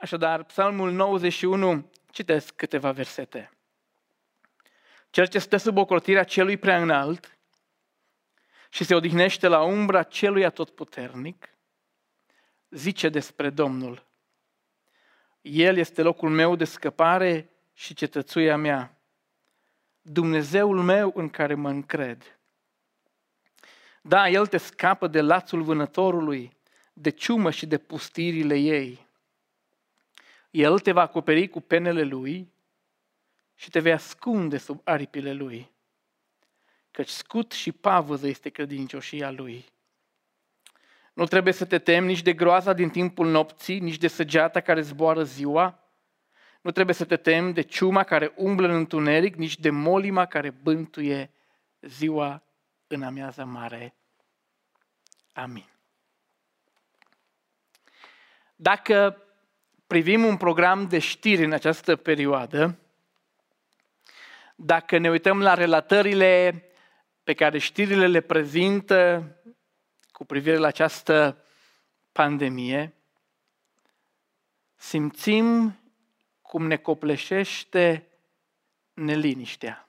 Așadar, Psalmul 91, citesc câteva versete. Cel ce stă sub ocrotirea celui prea înalt și se odihnește la umbra celui atotputernic, zice despre Domnul. El este locul meu de scăpare și cetățuia mea, Dumnezeul meu în care mă încred. Da, El te scapă de lațul vânătorului, de ciumă și de pustirile ei. El te va acoperi cu penele Lui și te vei ascunde sub aripile Lui, căci scut și pavăză este credincioșia Lui. Nu trebuie să te temi nici de groaza din timpul nopții, nici de săgeata care zboară ziua. Nu trebuie să te temi de ciuma care umblă în întuneric, nici de molima care bântuie ziua în amiază mare. Amin. Dacă privim un program de știri în această perioadă, dacă ne uităm la relatările pe care știrile le prezintă cu privire la această pandemie, simțim cum ne copleșește neliniștea.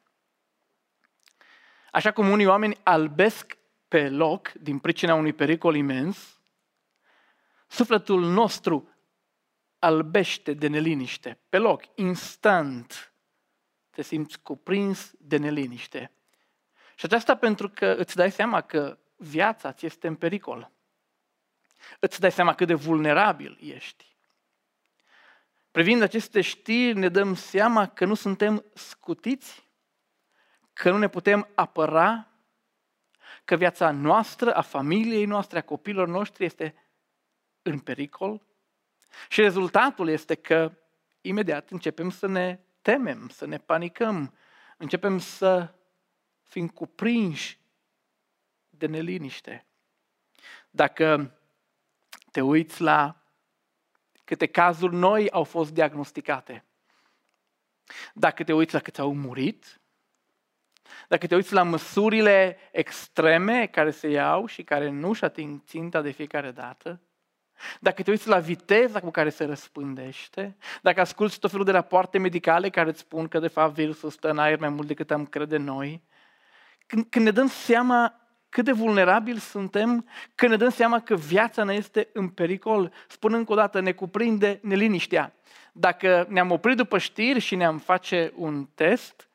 Așa cum unii oameni albesc pe loc din pricina unui pericol imens, sufletul nostru albește de neliniște, pe loc, instant, te simți cuprins de neliniște. Și aceasta pentru că îți dai seama că viața ți este în pericol. Îți dai seama cât de vulnerabil ești. Privind aceste știri, ne dăm seama că nu suntem scutiți, că nu ne putem apăra, că viața noastră, a familiei noastre, a copiilor noștri este în pericol. Și rezultatul este că imediat începem să ne temem, să ne panicăm, începem să fim cuprinși de neliniște. Dacă te uiți la câte cazuri noi au fost diagnosticate, dacă te uiți la câți au murit, dacă te uiți la măsurile extreme care se iau și care nu își ating ținta de fiecare dată, dacă te uiți la viteza cu care se răspândește, dacă asculți tot felul de rapoarte medicale care îți spun că de fapt virusul stă în aer mai mult decât am crede noi, când, când ne dăm seama cât de vulnerabili suntem, când ne dăm seama că viața ne este în pericol, spun încă o dată, ne cuprinde neliniștea. Dacă ne-am oprit după știri și ne-am face un test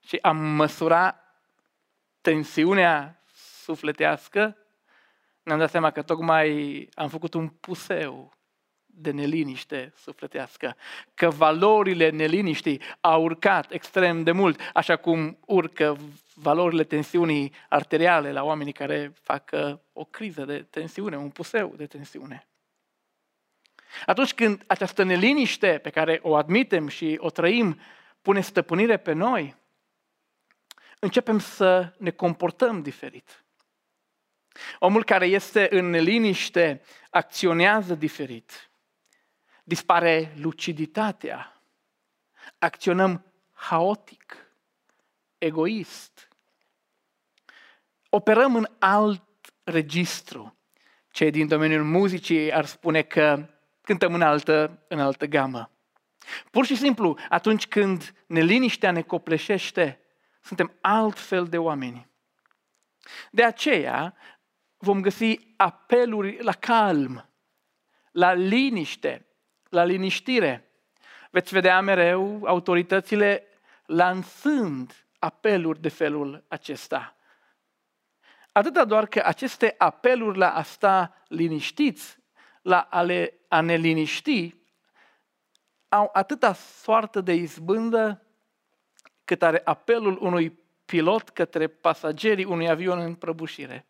și am măsura tensiunea sufletească, ne-am dat seama că tocmai am făcut un puseu de neliniște sufletească, că valorile neliniștii au urcat extrem de mult, așa cum urcă valorile tensiunii arteriale la oamenii care fac uh, o criză de tensiune, un puseu de tensiune. Atunci când această neliniște pe care o admitem și o trăim pune stăpânire pe noi, începem să ne comportăm diferit. Omul care este în neliniște acționează diferit. Dispare luciditatea. Acționăm haotic, egoist. Operăm în alt registru. Cei din domeniul muzicii ar spune că cântăm în altă, în altă gamă. Pur și simplu, atunci când neliniștea ne copleșește, suntem altfel de oameni. De aceea, vom găsi apeluri la calm, la liniște, la liniștire. Veți vedea mereu autoritățile lansând apeluri de felul acesta. Atâta doar că aceste apeluri la a sta liniștiți, la a, le, a ne liniști, au atâta soartă de izbândă cât are apelul unui pilot către pasagerii unui avion în prăbușire.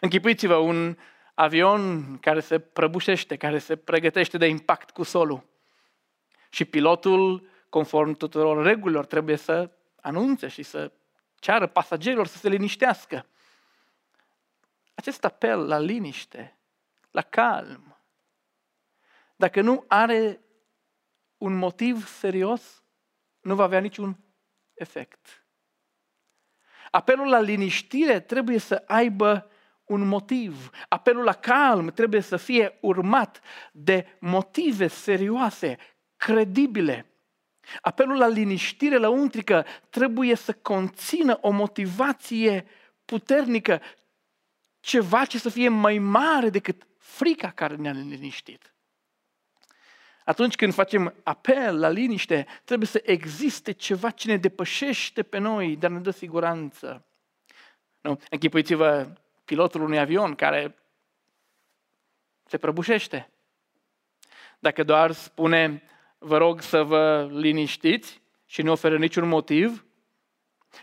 Închipuiți-vă un avion care se prăbușește, care se pregătește de impact cu solul. Și pilotul, conform tuturor regulilor, trebuie să anunțe și să ceară pasagerilor să se liniștească. Acest apel la liniște, la calm, dacă nu are un motiv serios, nu va avea niciun efect. Apelul la liniștire trebuie să aibă un motiv. Apelul la calm trebuie să fie urmat de motive serioase, credibile. Apelul la liniștire lăuntrică trebuie să conțină o motivație puternică, ceva ce să fie mai mare decât frica care ne-a liniștit. Atunci când facem apel la liniște, trebuie să existe ceva ce ne depășește pe noi, dar ne dă siguranță. Nu? Închipuiți-vă pilotul unui avion care se prăbușește. Dacă doar spune, vă rog să vă liniștiți și nu oferă niciun motiv,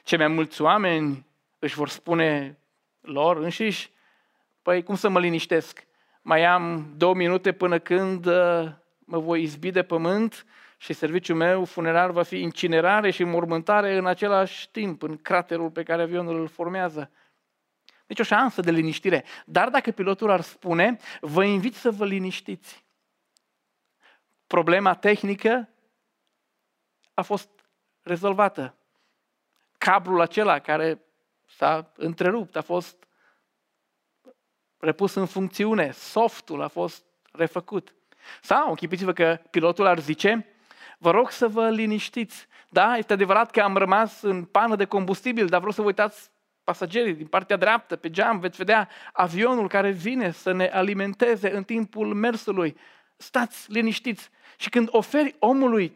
ce mai mulți oameni își vor spune lor înșiși, păi cum să mă liniștesc? Mai am două minute până când uh, mă voi izbi de pământ și serviciul meu funerar va fi incinerare și mormântare în același timp, în craterul pe care avionul îl formează. Deci o șansă de liniștire. Dar dacă pilotul ar spune, vă invit să vă liniștiți. Problema tehnică a fost rezolvată. Cablul acela care s-a întrerupt a fost repus în funcțiune, softul a fost refăcut. Sau închipiți-vă că pilotul ar zice, vă rog să vă liniștiți. Da, este adevărat că am rămas în pană de combustibil, dar vreau să vă uitați pasagerii din partea dreaptă, pe geam, veți vedea avionul care vine să ne alimenteze în timpul mersului. Stați liniștiți. Și când oferi omului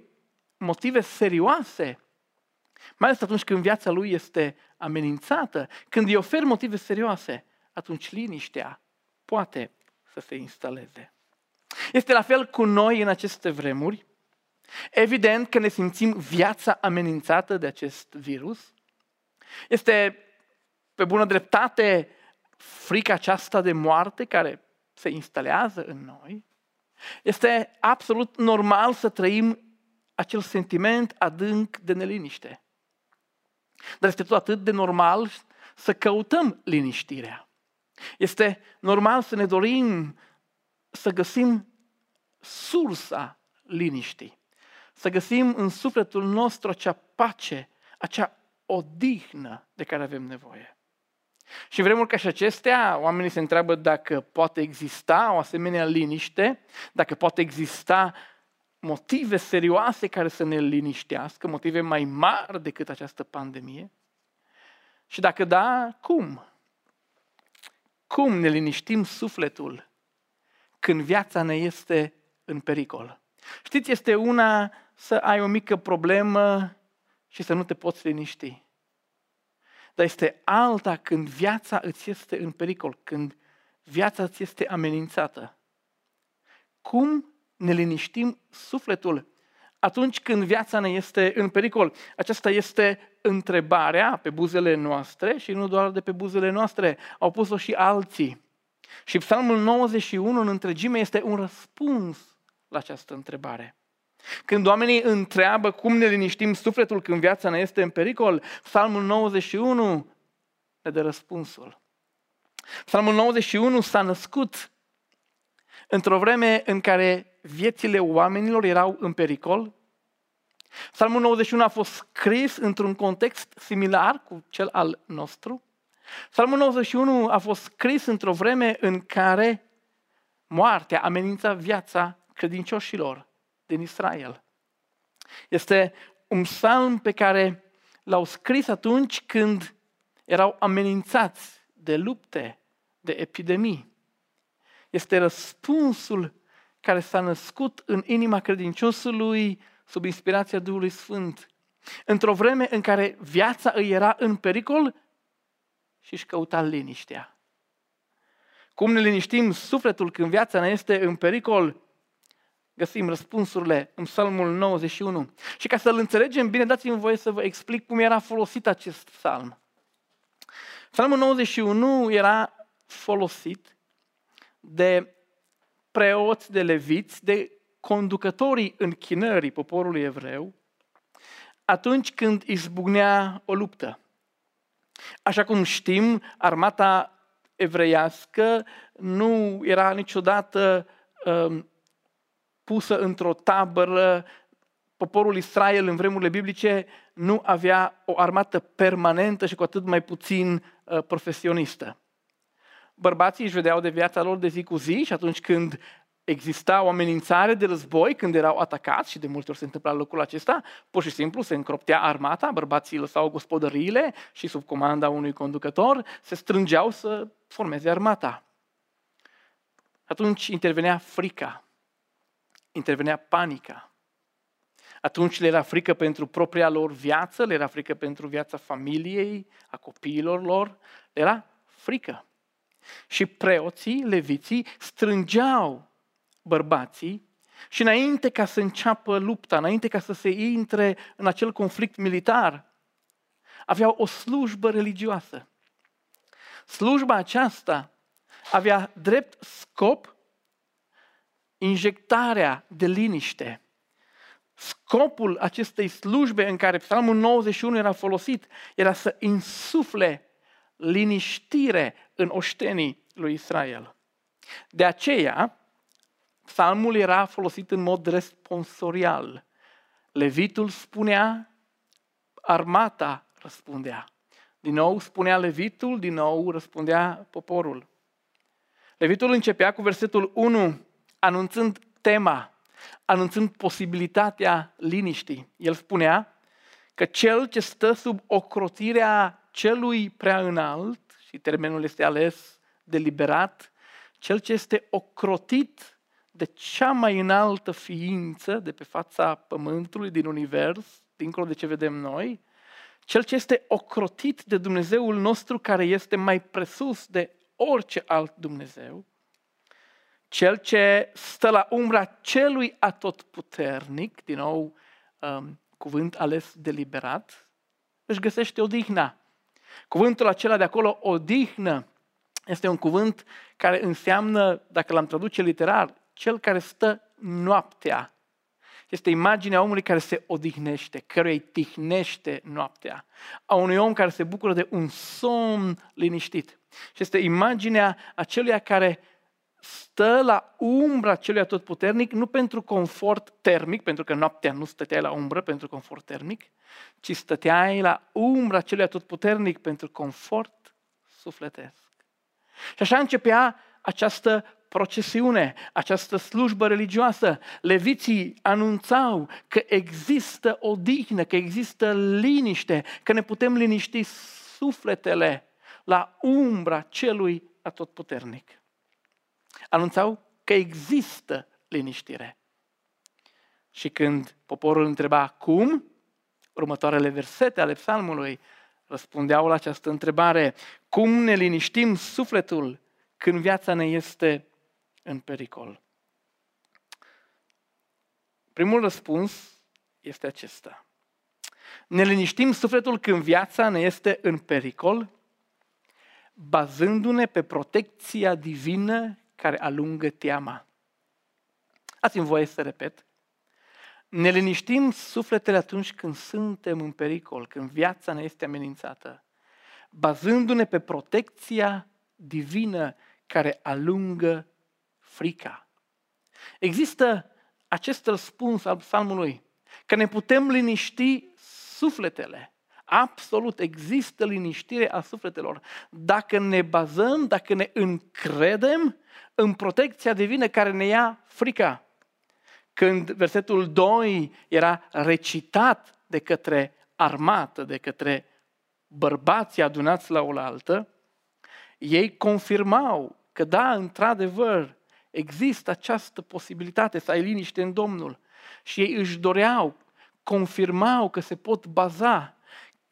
motive serioase, mai ales atunci când viața lui este amenințată, când îi oferi motive serioase, atunci liniștea poate să se instaleze. Este la fel cu noi în aceste vremuri. Evident că ne simțim viața amenințată de acest virus. Este pe bună dreptate frica aceasta de moarte care se instalează în noi. Este absolut normal să trăim acel sentiment adânc de neliniște. Dar este tot atât de normal să căutăm liniștirea. Este normal să ne dorim să găsim sursa liniștii. Să găsim în sufletul nostru acea pace, acea odihnă de care avem nevoie. Și în vremuri ca și acestea, oamenii se întreabă dacă poate exista o asemenea liniște, dacă poate exista motive serioase care să ne liniștească, motive mai mari decât această pandemie. Și dacă da, cum? Cum ne liniștim sufletul când viața ne este în pericol? Știți, este una să ai o mică problemă și să nu te poți liniști. Dar este alta când viața îți este în pericol, când viața îți este amenințată. Cum ne liniștim sufletul atunci când viața ne este în pericol? Aceasta este întrebarea pe buzele noastre și nu doar de pe buzele noastre, au pus-o și alții. Și Psalmul 91 în întregime este un răspuns la această întrebare. Când oamenii întreabă cum ne liniștim sufletul când viața ne este în pericol, Psalmul 91 ne dă răspunsul. Psalmul 91 s-a născut într-o vreme în care viețile oamenilor erau în pericol. Psalmul 91 a fost scris într-un context similar cu cel al nostru. Psalmul 91 a fost scris într-o vreme în care moartea amenința viața credincioșilor din Israel. Este un psalm pe care l-au scris atunci când erau amenințați de lupte, de epidemii. Este răspunsul care s-a născut în inima credinciosului sub inspirația Duhului Sfânt. Într-o vreme în care viața îi era în pericol și își căuta liniștea. Cum ne liniștim sufletul când viața ne este în pericol? Găsim răspunsurile în Psalmul 91. Și ca să-l înțelegem bine, dați-mi voie să vă explic cum era folosit acest psalm. Psalmul 91 era folosit de preoți, de leviți, de conducătorii închinării poporului evreu, atunci când izbucnea o luptă. Așa cum știm, armata evreiască nu era niciodată um, pusă într-o tabără. Poporul Israel în vremurile biblice nu avea o armată permanentă și cu atât mai puțin uh, profesionistă. bărbații își vedeau de viața lor de zi cu zi și atunci când exista o amenințare de război, când erau atacați, și de multe ori se întâmpla lucrul acesta, pur și simplu se încroptea armata, bărbații lăsau gospodăriile și sub comanda unui conducător se strângeau să formeze armata. Atunci intervenea frica, intervenea panica. Atunci le era frică pentru propria lor viață, le era frică pentru viața familiei, a copiilor lor, le era frică. Și preoții, leviții, strângeau bărbații și înainte ca să înceapă lupta, înainte ca să se intre în acel conflict militar, aveau o slujbă religioasă. Slujba aceasta avea drept scop injectarea de liniște. Scopul acestei slujbe în care Psalmul 91 era folosit era să insufle liniștire în oștenii lui Israel. De aceea, psalmul era folosit în mod responsorial. Levitul spunea, armata răspundea. Din nou spunea Levitul, din nou răspundea poporul. Levitul începea cu versetul 1, anunțând tema, anunțând posibilitatea liniștii. El spunea că cel ce stă sub ocrotirea celui prea înalt, și termenul este ales deliberat, cel ce este ocrotit de cea mai înaltă ființă de pe fața pământului, din univers, dincolo de ce vedem noi, cel ce este ocrotit de Dumnezeul nostru care este mai presus de orice alt Dumnezeu, cel ce stă la umbra celui atotputernic, din nou um, cuvânt ales deliberat, își găsește odihna. Cuvântul acela de acolo, odihnă, este un cuvânt care înseamnă, dacă l-am traduce literar, cel care stă noaptea. Este imaginea omului care se odihnește, căruia îi tihnește noaptea. A unui om care se bucură de un somn liniștit. Și este imaginea aceluia care stă la umbra celui atotputernic, nu pentru confort termic, pentru că noaptea nu stăteai la umbră pentru confort termic, ci stăteai la umbra celui atotputernic pentru confort sufletesc. Și așa începea această procesiune, această slujbă religioasă. Leviții anunțau că există odihnă, că există liniște, că ne putem liniști sufletele la umbra celui atotputernic anunțau că există liniștire. Și când poporul întreba cum, următoarele versete ale psalmului răspundeau la această întrebare. Cum ne liniștim sufletul când viața ne este în pericol? Primul răspuns este acesta. Ne liniștim sufletul când viața ne este în pericol, bazându-ne pe protecția divină care alungă teama. Ați-mi voie să repet. Ne liniștim sufletele atunci când suntem în pericol, când viața ne este amenințată, bazându-ne pe protecția divină care alungă frica. Există acest răspuns al psalmului, că ne putem liniști sufletele Absolut există liniștire a sufletelor. Dacă ne bazăm, dacă ne încredem în protecția divină care ne ia frica. Când versetul 2 era recitat de către armată, de către bărbații adunați la oaltă, ei confirmau că da, într-adevăr, există această posibilitate să ai liniște în Domnul. Și ei își doreau, confirmau că se pot baza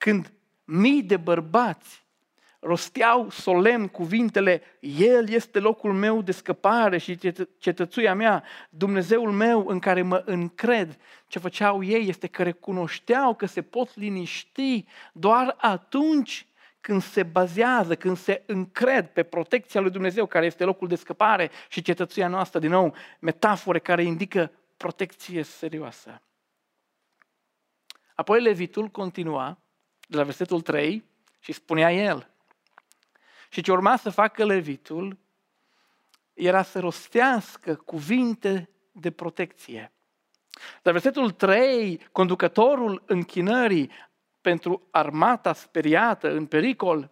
când mii de bărbați rosteau solemn cuvintele, El este locul meu de scăpare și cetățuia mea, Dumnezeul meu în care mă încred. Ce făceau ei este că recunoșteau că se pot liniști doar atunci când se bazează, când se încred pe protecția lui Dumnezeu, care este locul de scăpare și cetățuia noastră, din nou, metafore care indică protecție serioasă. Apoi Levitul continua de la versetul 3 și spunea el. Și ce urma să facă levitul era să rostească cuvinte de protecție. La versetul 3, conducătorul închinării pentru armata speriată în pericol,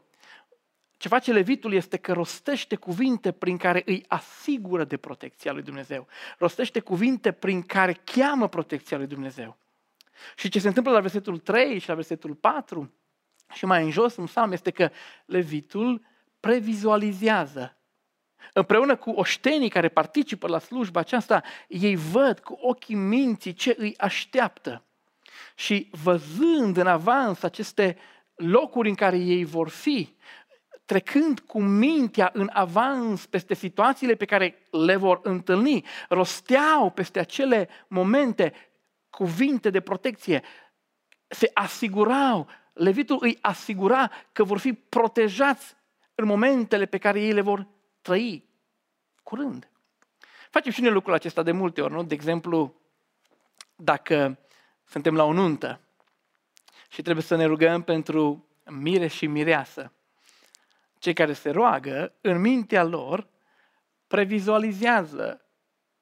Ce face levitul este că rostește cuvinte prin care îi asigură de protecția lui Dumnezeu. Rostește cuvinte prin care cheamă protecția lui Dumnezeu. Și ce se întâmplă la versetul 3 și la versetul 4 și mai în jos în psalm este că levitul previzualizează. Împreună cu oștenii care participă la slujba aceasta, ei văd cu ochii minții ce îi așteaptă. Și văzând în avans aceste locuri în care ei vor fi, trecând cu mintea în avans peste situațiile pe care le vor întâlni, rosteau peste acele momente cuvinte de protecție, se asigurau, levitul îi asigura că vor fi protejați în momentele pe care ei le vor trăi curând. Facem și noi lucrul acesta de multe ori, nu? De exemplu, dacă suntem la o nuntă și trebuie să ne rugăm pentru mire și mireasă, cei care se roagă, în mintea lor, previzualizează,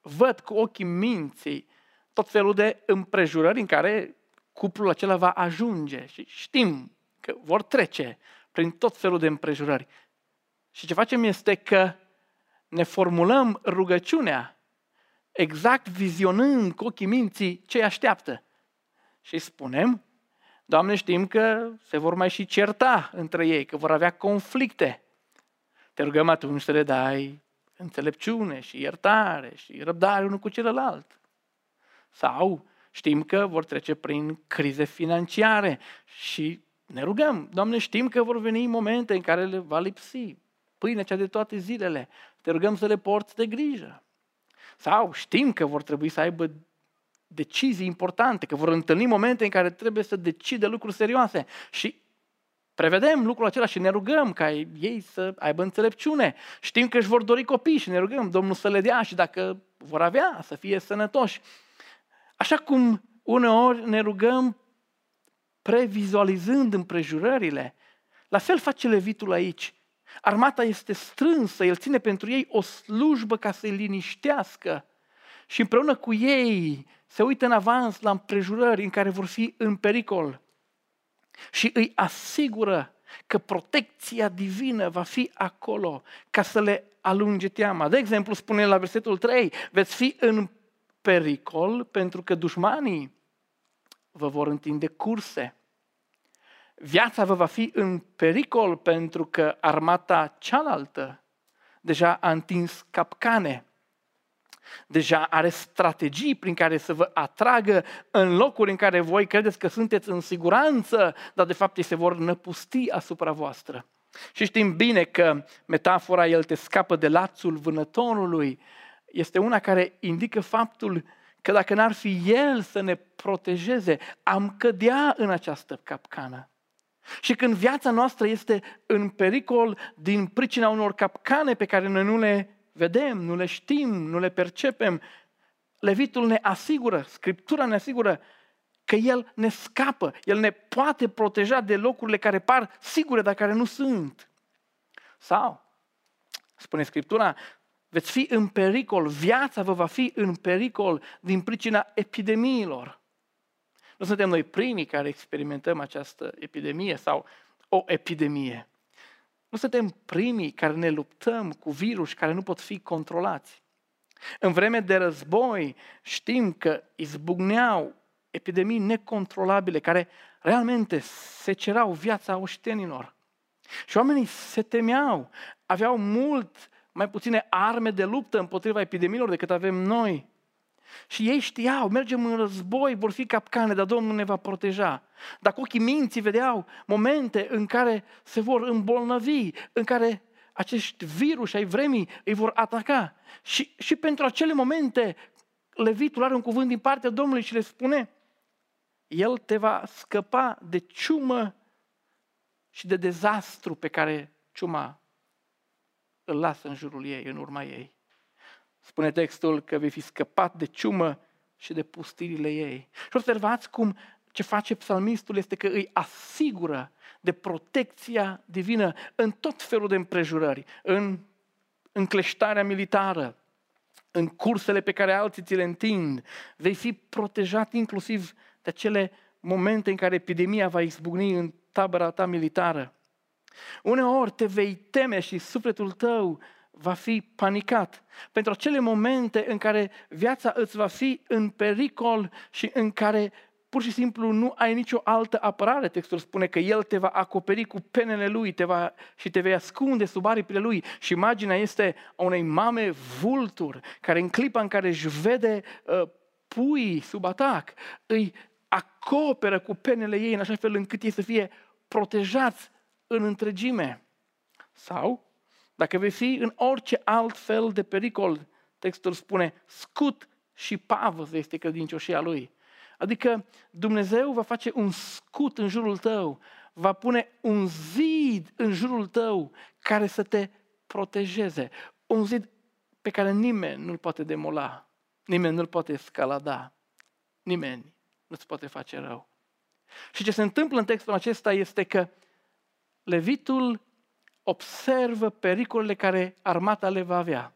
văd cu ochii minții tot felul de împrejurări în care cuplul acela va ajunge și știm că vor trece prin tot felul de împrejurări. Și ce facem este că ne formulăm rugăciunea exact vizionând cu ochii minții ce așteaptă. Și spunem, Doamne, știm că se vor mai și certa între ei, că vor avea conflicte. Te rugăm atunci să le dai înțelepciune și iertare și răbdare unul cu celălalt. Sau știm că vor trece prin crize financiare și ne rugăm, Doamne, știm că vor veni momente în care le va lipsi pâinea cea de toate zilele. Te rugăm să le porți de grijă. Sau știm că vor trebui să aibă decizii importante, că vor întâlni momente în care trebuie să decide lucruri serioase și prevedem lucrul acela și ne rugăm ca ei să aibă înțelepciune. Știm că își vor dori copii și ne rugăm Domnul să le dea și dacă vor avea, să fie sănătoși. Așa cum uneori ne rugăm previzualizând împrejurările, la fel face levitul aici. Armata este strânsă, el ține pentru ei o slujbă ca să-i liniștească și împreună cu ei se uită în avans la împrejurări în care vor fi în pericol și îi asigură că protecția divină va fi acolo ca să le alunge teama. De exemplu, spune la versetul 3, veți fi în pericol pentru că dușmanii vă vor întinde curse. Viața vă va fi în pericol pentru că armata cealaltă deja a întins capcane deja are strategii prin care să vă atragă în locuri în care voi credeți că sunteți în siguranță, dar de fapt ei se vor năpusti asupra voastră. Și știm bine că metafora el te scapă de lațul vânătorului este una care indică faptul că dacă n-ar fi el să ne protejeze, am cădea în această capcană. Și când viața noastră este în pericol din pricina unor capcane pe care noi nu le vedem, nu le știm, nu le percepem. Levitul ne asigură, Scriptura ne asigură că El ne scapă, El ne poate proteja de locurile care par sigure, dar care nu sunt. Sau, spune Scriptura, veți fi în pericol, viața vă va fi în pericol din pricina epidemiilor. Nu suntem noi primii care experimentăm această epidemie sau o epidemie. Nu suntem primii care ne luptăm cu virus care nu pot fi controlați. În vreme de război știm că izbucneau epidemii necontrolabile care realmente se cerau viața oștenilor. Și oamenii se temeau, aveau mult mai puține arme de luptă împotriva epidemiilor decât avem noi. Și ei știau, mergem în război, vor fi capcane, dar Domnul ne va proteja. Dacă ochii minții vedeau momente în care se vor îmbolnăvi, în care acești virus ai vremii îi vor ataca. Și, și pentru acele momente, Levitul are un cuvânt din partea Domnului și le spune, El te va scăpa de ciumă și de dezastru pe care ciuma îl lasă în jurul ei, în urma ei. Spune textul că vei fi scăpat de ciumă și de pustirile ei. Și observați cum ce face psalmistul este că îi asigură de protecția divină în tot felul de împrejurări, în încleștarea militară, în cursele pe care alții ți le întind. Vei fi protejat inclusiv de acele momente în care epidemia va izbucni în tabăra ta militară. Uneori te vei teme și sufletul tău va fi panicat. Pentru acele momente în care viața îți va fi în pericol și în care pur și simplu nu ai nicio altă apărare. Textul spune că El te va acoperi cu penele Lui te va, și te vei ascunde sub aripile Lui. Și imaginea este a unei mame vultur, care în clipa în care își vede uh, pui sub atac, îi acoperă cu penele ei în așa fel încât ei să fie protejați în întregime. Sau, dacă vei fi în orice alt fel de pericol, textul spune, scut și pavă este credincioșia lui. Adică Dumnezeu va face un scut în jurul tău, va pune un zid în jurul tău care să te protejeze. Un zid pe care nimeni nu-l poate demola, nimeni nu-l poate escalada, nimeni nu-ți poate face rău. Și ce se întâmplă în textul acesta este că Levitul observă pericolele care armata le va avea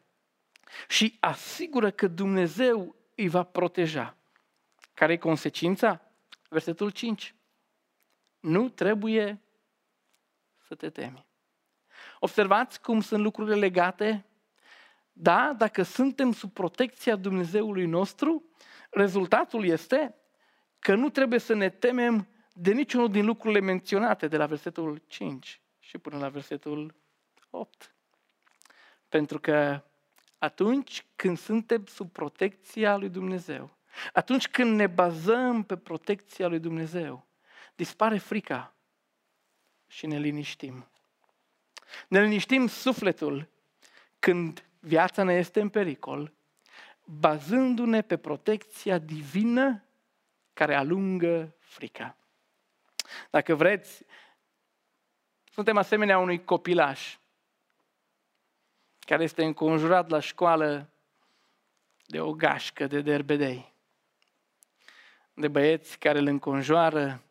și asigură că Dumnezeu îi va proteja. Care e consecința? Versetul 5. Nu trebuie să te temi. Observați cum sunt lucrurile legate. Da, dacă suntem sub protecția Dumnezeului nostru, rezultatul este că nu trebuie să ne temem de niciunul din lucrurile menționate de la versetul 5 și până la versetul 8. Pentru că atunci când suntem sub protecția lui Dumnezeu, atunci când ne bazăm pe protecția lui Dumnezeu, dispare frica și ne liniștim. Ne liniștim sufletul când viața ne este în pericol, bazându-ne pe protecția divină care alungă frica. Dacă vreți, suntem asemenea unui copilaș care este înconjurat la școală de o gașcă de derbedei, de băieți care îl înconjoară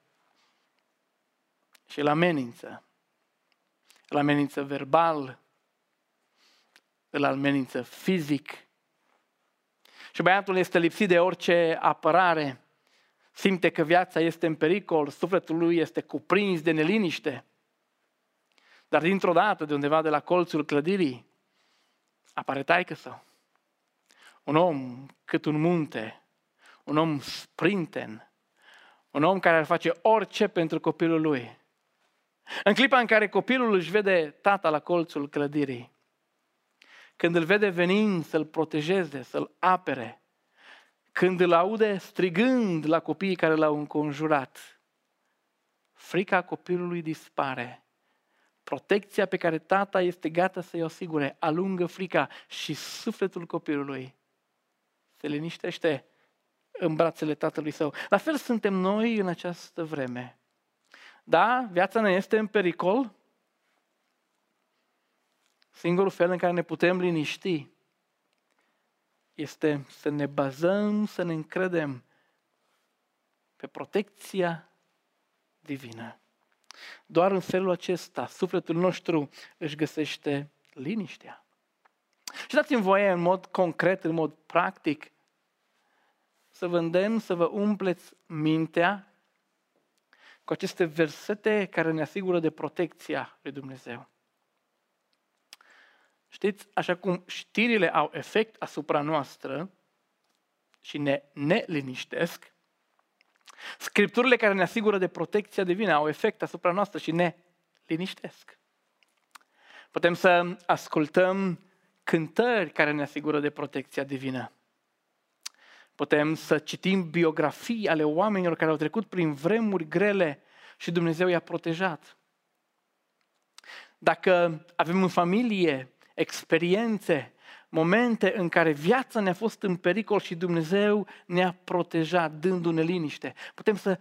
și îl amenință. Îl amenință verbal, îl amenință fizic. Și băiatul este lipsit de orice apărare, simte că viața este în pericol, sufletul lui este cuprins de neliniște. Dar dintr-o dată, de undeva de la colțul clădirii, apare taică său. Un om cât un munte, un om sprinten, un om care ar face orice pentru copilul lui. În clipa în care copilul își vede tata la colțul clădirii, când îl vede venind să-l protejeze, să-l apere, când îl aude strigând la copiii care l-au înconjurat, frica copilului dispare. Protecția pe care tata este gata să-i asigure alungă frica și sufletul copilului se liniștește în brațele tatălui său. La fel suntem noi în această vreme. Da, viața ne este în pericol. Singurul fel în care ne putem liniști este să ne bazăm, să ne încredem pe protecția divină. Doar în felul acesta, sufletul nostru își găsește liniștea. Și dați-mi voie în mod concret, în mod practic, să vă îndemn să vă umpleți mintea cu aceste versete care ne asigură de protecția lui Dumnezeu. Știți, așa cum știrile au efect asupra noastră și ne neliniștesc, Scripturile care ne asigură de protecția divină au efect asupra noastră și ne liniștesc. Putem să ascultăm cântări care ne asigură de protecția divină. Putem să citim biografii ale oamenilor care au trecut prin vremuri grele și Dumnezeu i-a protejat. Dacă avem în familie experiențe, momente în care viața ne-a fost în pericol și Dumnezeu ne-a protejat, dându-ne liniște, putem să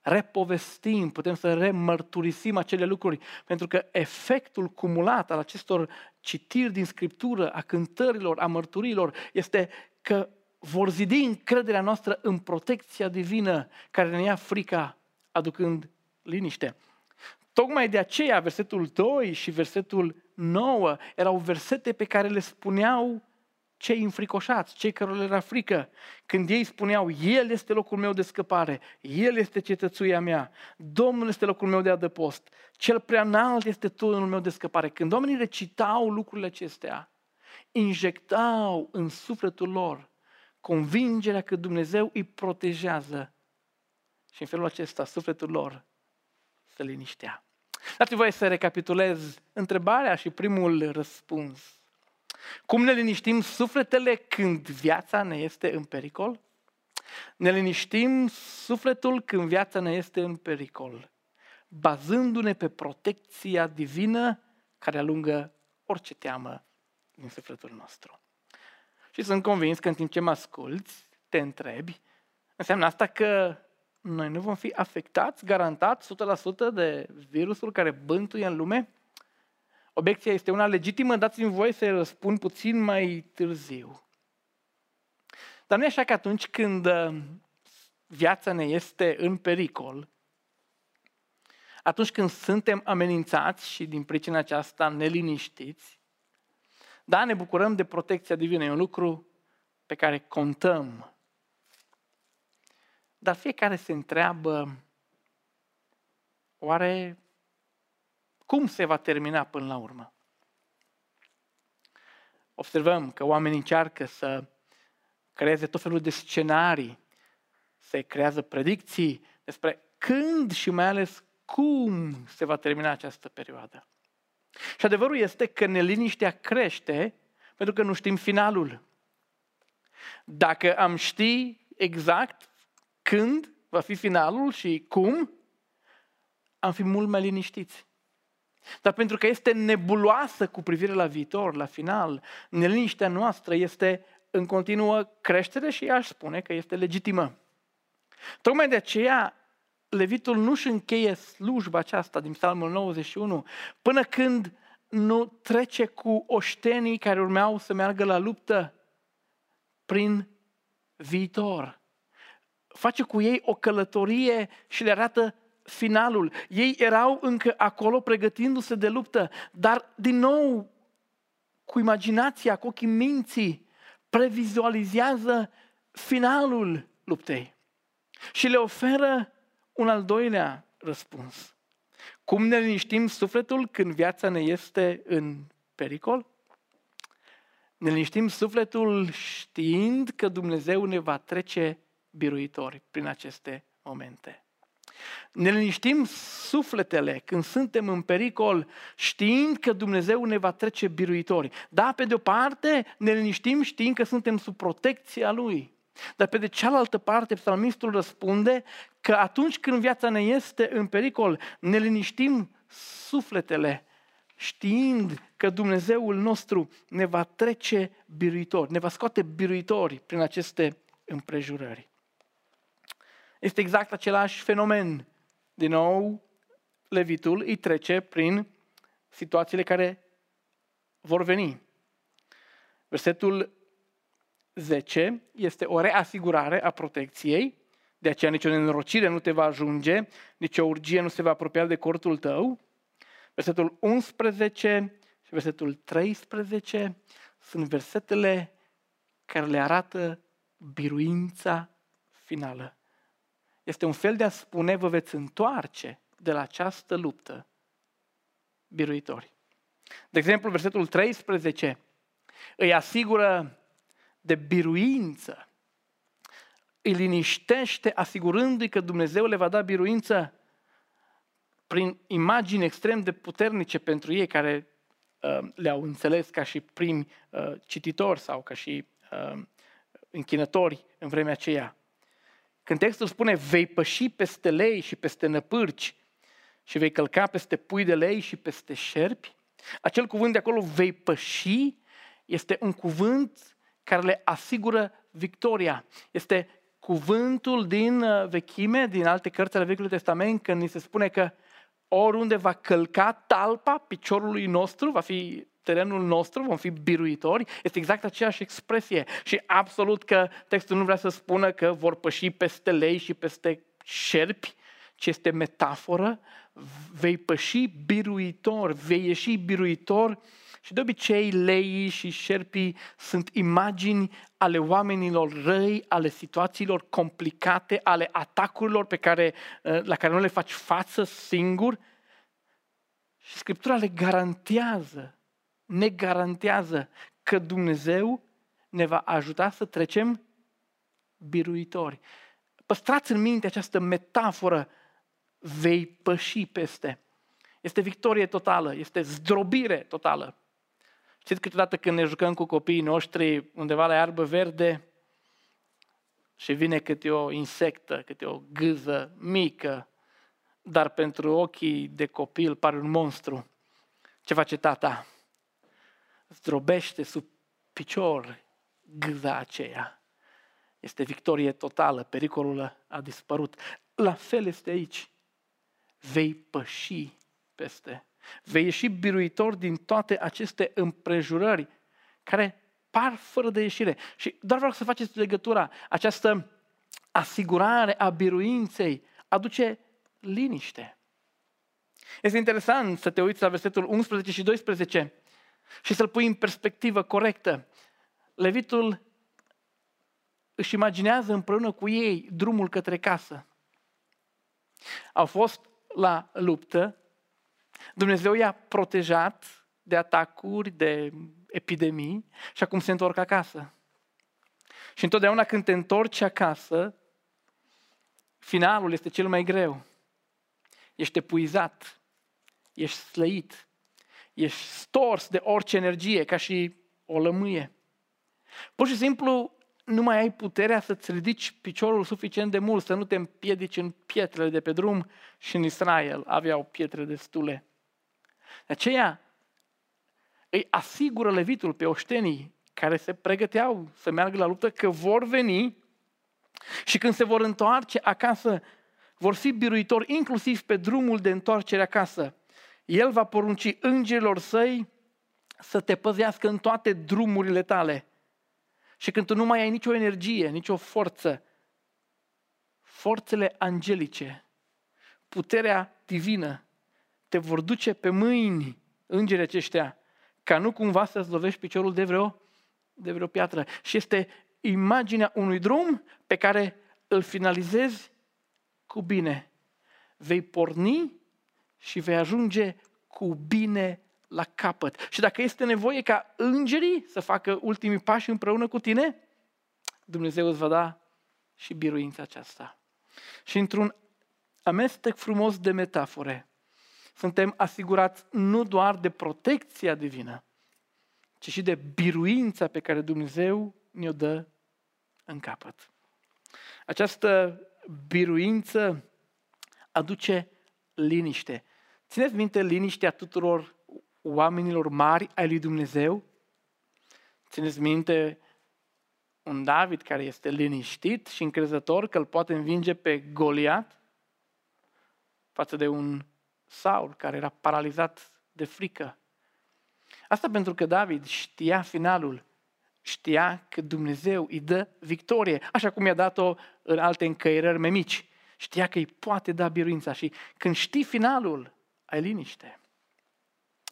repovestim, putem să remărturisim acele lucruri, pentru că efectul cumulat al acestor citiri din Scriptură, a cântărilor, a mărturilor, este că vor zidi încrederea noastră în protecția divină care ne ia frica, aducând liniște. Tocmai de aceea versetul 2 și versetul 9 erau versete pe care le spuneau cei înfricoșați, cei care le era frică, când ei spuneau, El este locul meu de scăpare, El este cetățuia mea, Domnul este locul meu de adăpost, Cel prea înalt este turnul meu de scăpare. Când oamenii recitau lucrurile acestea, injectau în sufletul lor convingerea că Dumnezeu îi protejează și în felul acesta sufletul lor se liniștea. Dați voie să recapitulez întrebarea și primul răspuns. Cum ne liniștim sufletele când viața ne este în pericol? Ne liniștim sufletul când viața ne este în pericol, bazându-ne pe protecția divină care alungă orice teamă din sufletul nostru. Și sunt convins că în timp ce mă asculți, te întrebi, înseamnă asta că noi nu vom fi afectați, garantat, 100% de virusul care bântuie în lume? Obiecția este una legitimă, dați-mi voie să răspund puțin mai târziu. Dar nu e așa că atunci când uh, viața ne este în pericol, atunci când suntem amenințați și din pricina aceasta neliniștiți, da, ne bucurăm de protecția divină, e un lucru pe care contăm. Dar fiecare se întreabă, oare cum se va termina până la urmă? Observăm că oamenii încearcă să creeze tot felul de scenarii, se creează predicții despre când și mai ales cum se va termina această perioadă. Și adevărul este că neliniștea crește pentru că nu știm finalul. Dacă am ști exact când va fi finalul și cum, am fi mult mai liniștiți. Dar pentru că este nebuloasă cu privire la viitor, la final, neliniștea noastră este în continuă creștere și aș spune că este legitimă. Tocmai de aceea Levitul nu-și încheie slujba aceasta din Psalmul 91 până când nu trece cu oștenii care urmeau să meargă la luptă prin viitor. Face cu ei o călătorie și le arată finalul. Ei erau încă acolo pregătindu-se de luptă, dar din nou cu imaginația, cu ochii minții, previzualizează finalul luptei și le oferă un al doilea răspuns. Cum ne liniștim sufletul când viața ne este în pericol? Ne liniștim sufletul știind că Dumnezeu ne va trece biruitori prin aceste momente. Ne liniștim sufletele când suntem în pericol, știind că Dumnezeu ne va trece biruitori. Da, pe de o parte, ne liniștim știind că suntem sub protecția Lui. Dar pe de cealaltă parte, psalmistul răspunde că atunci când viața ne este în pericol, ne liniștim sufletele, știind că Dumnezeul nostru ne va trece biruitori, ne va scoate biruitori prin aceste împrejurări. Este exact același fenomen. Din nou, Levitul îi trece prin situațiile care vor veni. Versetul 10 este o reasigurare a protecției, de aceea nicio nenorocire nu te va ajunge, nicio urgie nu se va apropia de cortul tău. Versetul 11 și versetul 13 sunt versetele care le arată biruința finală. Este un fel de a spune, vă veți întoarce de la această luptă biruitori. De exemplu, versetul 13 îi asigură de biruință. Îi liniștește asigurându-i că Dumnezeu le va da biruință prin imagini extrem de puternice pentru ei care uh, le-au înțeles ca și primi uh, cititori sau ca și uh, închinători în vremea aceea. Când textul spune vei păși peste lei și peste năpârci și vei călca peste pui de lei și peste șerpi, acel cuvânt de acolo vei păși este un cuvânt care le asigură victoria. Este cuvântul din uh, vechime, din alte cărți ale Vechiului Testament, când ni se spune că oriunde va călca talpa piciorului nostru, va fi terenul nostru, vom fi biruitori, este exact aceeași expresie. Și absolut că textul nu vrea să spună că vor păși peste lei și peste șerpi, ci este metaforă, vei păși biruitor, vei ieși biruitor Și de obicei leii și șerpii sunt imagini ale oamenilor răi, ale situațiilor complicate, ale atacurilor pe care, uh, la care nu le faci față singur. Și Scriptura le garantează, ne garantează că Dumnezeu ne va ajuta să trecem biruitori. Păstrați în minte această metaforă, vei păși peste. Este victorie totală, este zdrobire totală. Știți câteodată când ne jucăm cu copiii noștri undeva la iarbă verde și vine câte o insectă, câte o gâză mică, dar pentru ochii de copil pare un monstru. Ce face tata? Zdrobește sub picior gâza aceea. Este victorie totală, pericolul a dispărut. La fel este aici. Vei păși peste. Vei ieși biruitor din toate aceste împrejurări care par fără de ieșire. Și doar vreau să faceți legătura. Această asigurare a biruinței aduce liniște. Este interesant să te uiți la versetul 11 și 12 și să-l pui în perspectivă corectă. Levitul își imaginează împreună cu ei drumul către casă. Au fost la luptă, Dumnezeu i-a protejat de atacuri, de epidemii și acum se întorc acasă. Și întotdeauna când te întorci acasă, finalul este cel mai greu. Ești epuizat, ești slăit, ești stors de orice energie, ca și o lămâie. Pur și simplu nu mai ai puterea să-ți ridici piciorul suficient de mult, să nu te împiedici în pietrele de pe drum și în Israel aveau pietre destule. De aceea îi asigură levitul pe oștenii care se pregăteau să meargă la luptă că vor veni și când se vor întoarce acasă, vor fi biruitori inclusiv pe drumul de întoarcere acasă. El va porunci îngerilor săi să te păzească în toate drumurile tale. Și când tu nu mai ai nicio energie, nicio forță, forțele angelice, puterea divină, te vor duce pe mâini îngerii aceștia, ca nu cumva să-ți lovești piciorul de vreo, de vreo piatră. Și este imaginea unui drum pe care îl finalizezi cu bine. Vei porni și vei ajunge cu bine la capăt. Și dacă este nevoie ca îngerii să facă ultimii pași împreună cu tine, Dumnezeu îți va da și biruința aceasta. Și într-un amestec frumos de metafore, suntem asigurați nu doar de protecția divină, ci și de biruința pe care Dumnezeu ne-o dă în capăt. Această biruință aduce liniște. Țineți minte liniștea tuturor oamenilor mari ai lui Dumnezeu? Țineți minte un David care este liniștit și încrezător că îl poate învinge pe Goliat față de un Saul care era paralizat de frică. Asta pentru că David știa finalul, știa că Dumnezeu îi dă victorie, așa cum i-a dat-o în alte încăierări mai mici. Știa că îi poate da biruința și când știi finalul, ai liniște.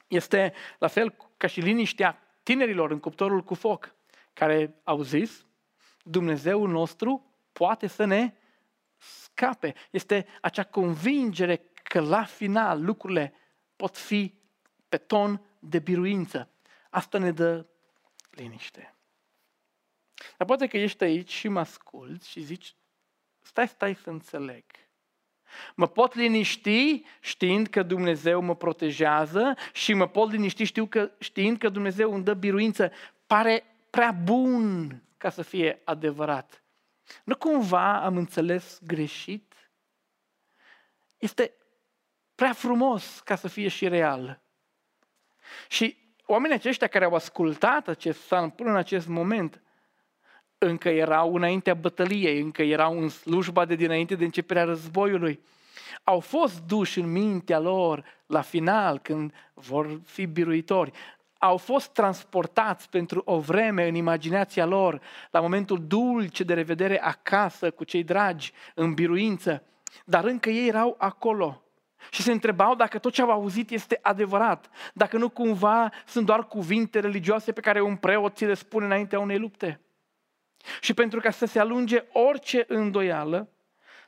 Este la fel ca și liniștea tinerilor în cuptorul cu foc, care au zis, Dumnezeul nostru poate să ne scape. Este acea convingere că la final lucrurile pot fi pe ton de biruință. Asta ne dă liniște. Dar poate că ești aici și mă asculți și zici, stai, stai să înțeleg. Mă pot liniști știind că Dumnezeu mă protejează și mă pot liniști știu că, știind că Dumnezeu îmi dă biruință. Pare prea bun ca să fie adevărat. Nu cumva am înțeles greșit? Este prea frumos ca să fie și real. Și oamenii aceștia care au ascultat acest psalm până în acest moment, încă erau înaintea bătăliei, încă erau în slujba de dinainte de începerea războiului. Au fost duși în mintea lor la final, când vor fi biruitori. Au fost transportați pentru o vreme în imaginația lor, la momentul dulce de revedere acasă cu cei dragi, în biruință. Dar încă ei erau acolo. Și se întrebau dacă tot ce au auzit este adevărat, dacă nu cumva sunt doar cuvinte religioase pe care un preot ți le spune înaintea unei lupte. Și pentru ca să se alunge orice îndoială,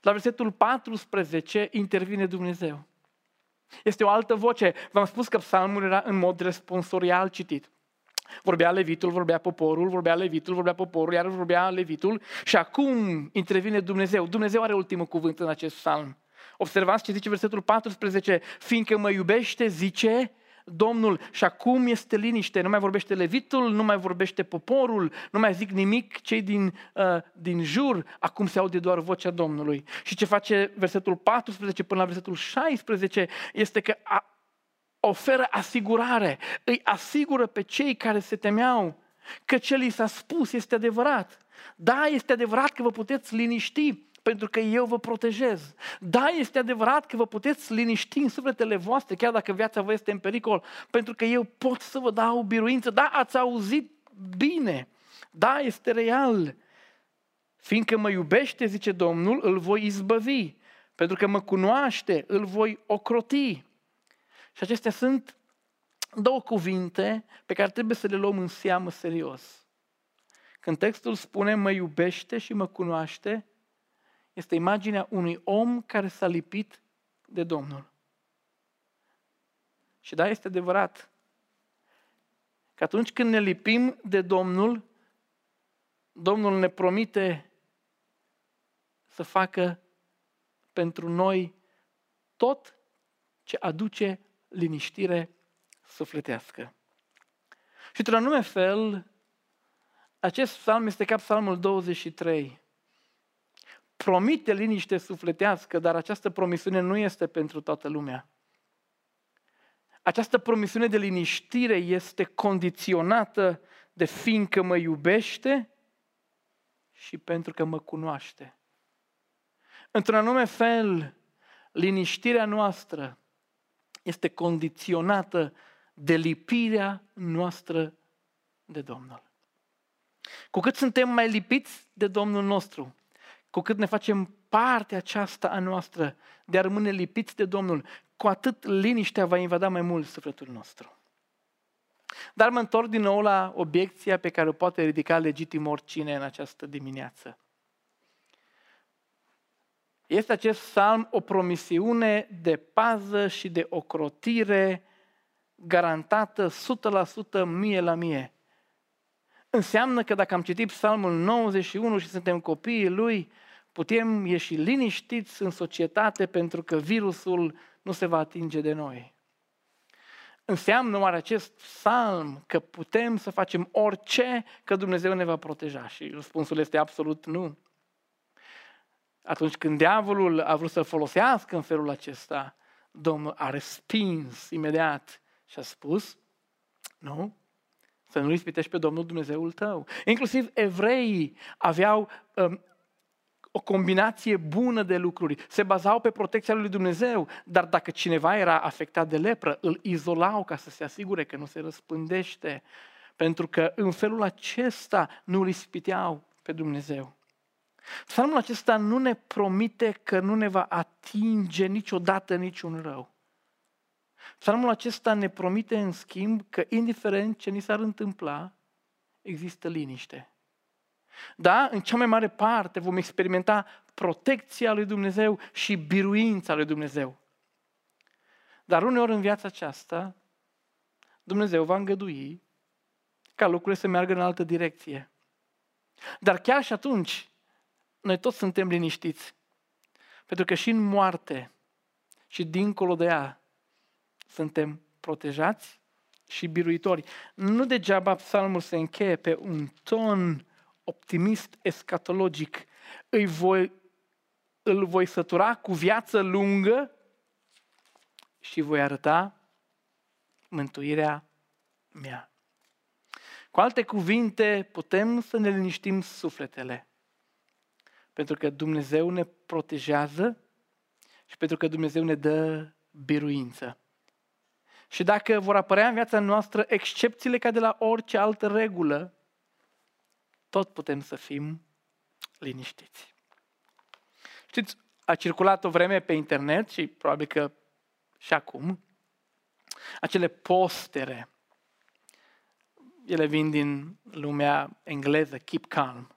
la versetul 14 intervine Dumnezeu. Este o altă voce. V-am spus că psalmul era în mod responsorial citit. Vorbea levitul, vorbea poporul, vorbea levitul, vorbea poporul, iar vorbea levitul și acum intervine Dumnezeu. Dumnezeu are ultimul cuvânt în acest psalm. Observați ce zice versetul 14, fiindcă mă iubește, zice Domnul și acum este liniște, nu mai vorbește levitul, nu mai vorbește poporul, nu mai zic nimic cei din, uh, din jur, acum se aude doar vocea Domnului. Și ce face versetul 14 până la versetul 16 este că a, oferă asigurare, îi asigură pe cei care se temeau că ce li s-a spus este adevărat. Da, este adevărat că vă puteți liniști, pentru că eu vă protejez. Da, este adevărat că vă puteți liniști în sufletele voastre, chiar dacă viața vă este în pericol, pentru că eu pot să vă dau biruință. Da, ați auzit bine. Da, este real. Fiindcă mă iubește, zice Domnul, îl voi izbăvi. Pentru că mă cunoaște, îl voi ocroti. Și acestea sunt două cuvinte pe care trebuie să le luăm în seamă serios. Când textul spune mă iubește și mă cunoaște, este imaginea unui om care s-a lipit de Domnul. Și da, este adevărat că atunci când ne lipim de Domnul, Domnul ne promite să facă pentru noi tot ce aduce liniștire sufletească. Și într-un anume fel, acest psalm este ca psalmul 23 promite liniște sufletească, dar această promisiune nu este pentru toată lumea. Această promisiune de liniștire este condiționată de fiindcă mă iubește și pentru că mă cunoaște. Într-un anume fel, liniștirea noastră este condiționată de lipirea noastră de Domnul. Cu cât suntem mai lipiți de Domnul nostru, cu cât ne facem partea aceasta a noastră de a rămâne lipiți de Domnul, cu atât liniștea va invada mai mult sufletul nostru. Dar mă întorc din nou la obiecția pe care o poate ridica legitim oricine în această dimineață. Este acest psalm o promisiune de pază și de ocrotire garantată 100% mie la mie. Înseamnă că dacă am citit psalmul 91 și suntem copiii lui, putem ieși liniștiți în societate pentru că virusul nu se va atinge de noi. Înseamnă oare acest psalm că putem să facem orice că Dumnezeu ne va proteja? Și răspunsul este absolut nu. Atunci când diavolul a vrut să folosească în felul acesta, Domnul a respins imediat și a spus, nu, să nu ispitești pe Domnul Dumnezeul tău. Inclusiv evreii aveau um, o combinație bună de lucruri. Se bazau pe protecția lui Dumnezeu, dar dacă cineva era afectat de lepră, îl izolau ca să se asigure că nu se răspândește. Pentru că în felul acesta nu îl ispiteau pe Dumnezeu. Psalmul acesta nu ne promite că nu ne va atinge niciodată niciun rău. Psalmul acesta ne promite, în schimb, că indiferent ce ni s-ar întâmpla, există liniște. Da, în cea mai mare parte vom experimenta protecția lui Dumnezeu și biruința lui Dumnezeu. Dar uneori în viața aceasta, Dumnezeu va îngădui ca lucrurile să meargă în altă direcție. Dar chiar și atunci, noi toți suntem liniștiți. Pentru că și în moarte și dincolo de ea, suntem protejați și biruitori. Nu degeaba psalmul se încheie pe un ton optimist escatologic. Îi voi, îl voi sătura cu viață lungă și voi arăta mântuirea mea. Cu alte cuvinte, putem să ne liniștim sufletele. Pentru că Dumnezeu ne protejează și pentru că Dumnezeu ne dă biruință. Și dacă vor apărea în viața noastră excepțiile ca de la orice altă regulă, tot putem să fim liniștiți. Știți, a circulat o vreme pe internet și probabil că Și acum, acele postere, ele vin din lumea engleză, keep calm,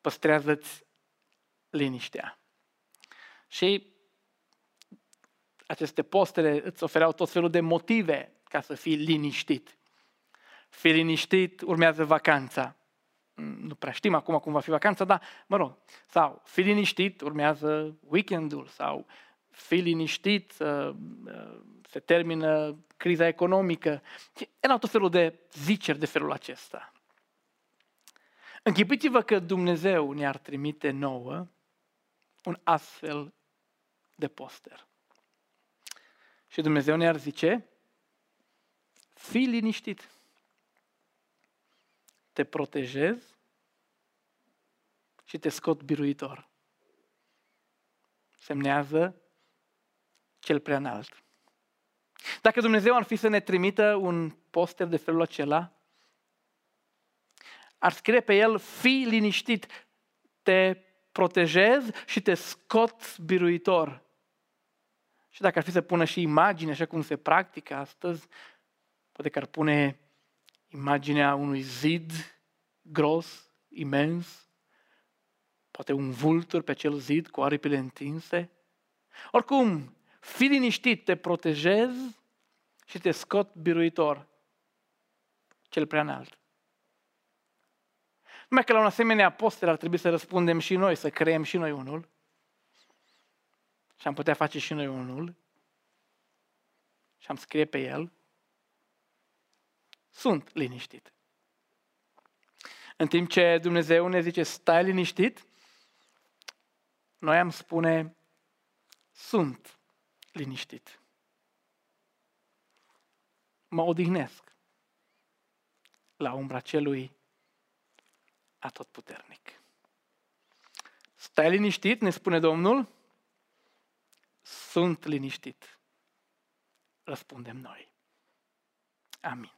păstrează-ți liniștea. Și aceste postere îți ofereau tot felul de motive ca să fii liniștit. Fii liniștit, urmează vacanța. Nu prea știm acum cum va fi vacanța, dar mă rog. Sau fii liniștit, urmează weekendul. Sau fii liniștit, se termină criza economică. Erau tot felul de ziceri de felul acesta. Închipuiți-vă că Dumnezeu ne-ar trimite nouă un astfel de poster. Și Dumnezeu ne-ar zice, fii liniștit, te protejez și te scot biruitor. Semnează cel prea înalt. Dacă Dumnezeu ar fi să ne trimită un poster de felul acela, ar scrie pe el, fii liniștit, te protejez și te scot biruitor. Și dacă ar fi să pună și imagine, așa cum se practică astăzi, poate că ar pune imaginea unui zid gros, imens, poate un vultur pe acel zid cu aripile întinse. Oricum, fi liniștit, te protejez și te scot biruitor, cel prea înalt. Numai că la un asemenea apostel ar trebui să răspundem și noi, să creăm și noi unul. Și am putea face și noi unul. Și am scrie pe el. Sunt liniștit. În timp ce Dumnezeu ne zice, stai liniștit, noi am spune, sunt liniștit. Mă odihnesc la umbra celui atotputernic. Stai liniștit, ne spune Domnul, sunt liniștit. Răspundem noi. Amin.